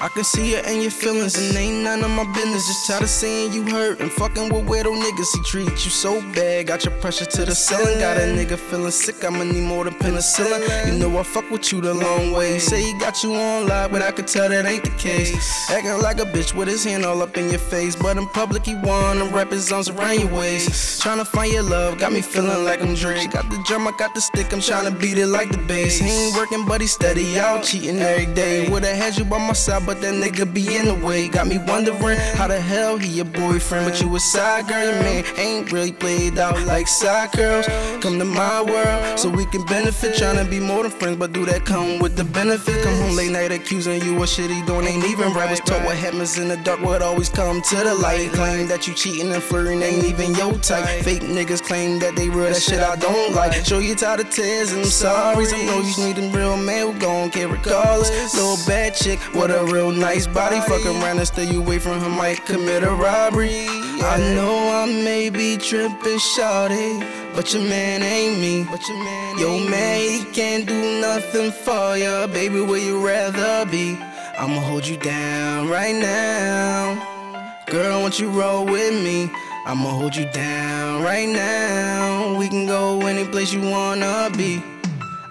I can see it in your feelings, and ain't none of my business. Just tired of seeing you hurt and fucking with weirdo niggas. He treat you so bad, got your pressure to the ceiling. Got a nigga feeling sick, I'ma need more than penicillin. You know I fuck with you the long way. You say he got you on lock, but I could tell that ain't the case. Acting like a bitch with his hand all up in your face, but in public he won and wrap his arms around your waist. Tryna find your love, got me feeling like I'm Drake. Got the drum, I got the stick, I'm tryna beat it like the bass. He ain't working, but he steady out, cheating every day. Would've had you by my side, but that nigga be in the way. Got me wondering how the hell he your boyfriend, but you a side girl, your man ain't really played out like side girls. Come to my world so we can benefit. Tryna be more than friends, but do that come with the benefit? Come home late night accusing you of shit he doing ain't even right. Was taught what happens in the dark would always come to the light. Claim that you cheating and flirting ain't even your type. Fake niggas claim that they real, that shit I don't like. Show you tired of tears and I'm sorry. I know you need a real man who gon' care regardless. Little bad chick with a real nice body. Fuck around and stay away from her, might commit a robbery. I know I may be tripping, shawty. But your man ain't me. But your man, Yo, man, he can't do nothing for ya. Baby, where you rather be? I'ma hold you down right now. Girl, won't you roll with me? I'ma hold you down right now. We can go any place you wanna be.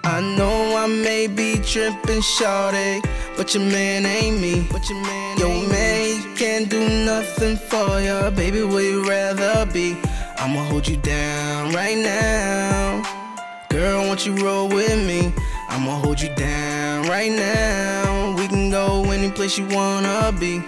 I know I may be tripping, shawty, but your man ain't me. But your man, yo man, he can't do nothing for ya, baby. Where you rather be? I'ma hold you down right now. Girl, won't you roll with me? I'ma hold you down right now. We can go any place you wanna be.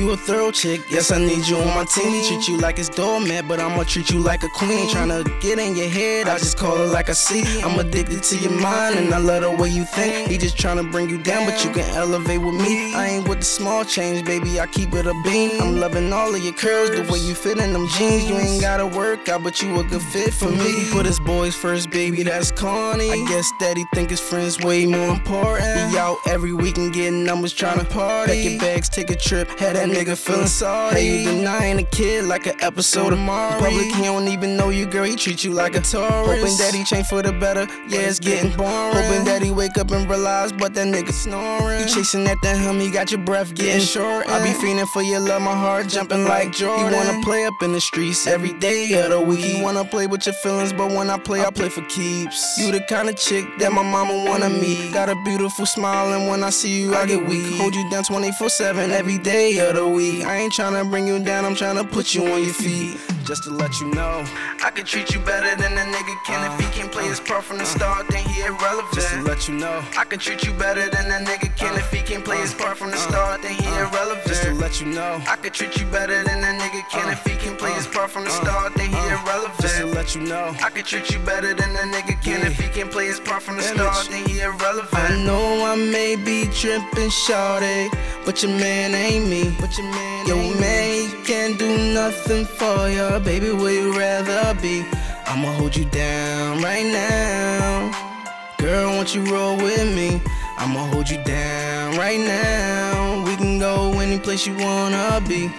You a thorough chick, yes I need you on my team. Treat you like it's doormat, but I'ma treat you like a queen. Tryna get in your head, I just call it like I see. I'm addicted to your mind, and I love the way you think. He just tryna bring you down, but you can elevate with me. I ain't with the small change, baby, I keep it a beam. I'm loving all of your curves, the way you fit in them jeans. You ain't gotta work out, but you a good fit for me. Put his boys first, baby, that's corny. I guess that he think his friends way more important. He out every week and getting numbers tryna party. Pack your bags, take a trip, had that nigga feeling sorry. Hey, you denying a kid like an episode of Mario. Public, he don't even know you, girl. He treat you like a tourist. Hoping that he change for the better. Yeah, it's getting boring. Hoping that he wake up and realize, but that nigga snoring. You chasing at that hum, he got your breath getting short. I be feeling for your love, my heart jumping like Jordan. He wanna play up in the streets every day of the week. He wanna play with your feelings, but when I play, I play for keeps. You the kind of chick that my mama wanna mm. meet. Got a beautiful smile, and when I see you, I get weak. Hold you down 24 7 every day of the week. I ain't tryna bring you down, I'm tryna put you on your feet. Just to let you know, I can treat you better than a nigga can. If he can play his part from the start, then he irrelevant. Just to let you know, I can treat you better than a nigga can. If he can play his part from the start, then he irrelevant. Just to let you know, I could treat you better than a nigga can. Uh, if he can play his uh, part from the uh, start, then he irrelevant. Just to let you know, I could treat you better than a nigga can. If he can play his part from the start, then he irrelevant. I know I may be tripping, shawty, but your man ain't me. But your man, yo man, he can't do nothing for ya, baby. Where you rather be? I'ma hold you down right now. Girl, won't you roll with me? I'ma hold you down right now. Go any place you wanna be.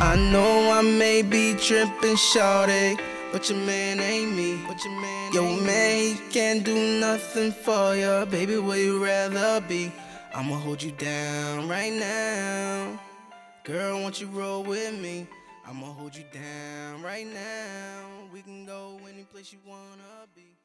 I know I may be tripping, shawty, but your man ain't me. But your man, yo man, he can't do nothing for ya, baby. Where you rather be? I'ma hold you down right now. Girl, won't you roll with me? I'ma hold you down right now. We can go any place you wanna be.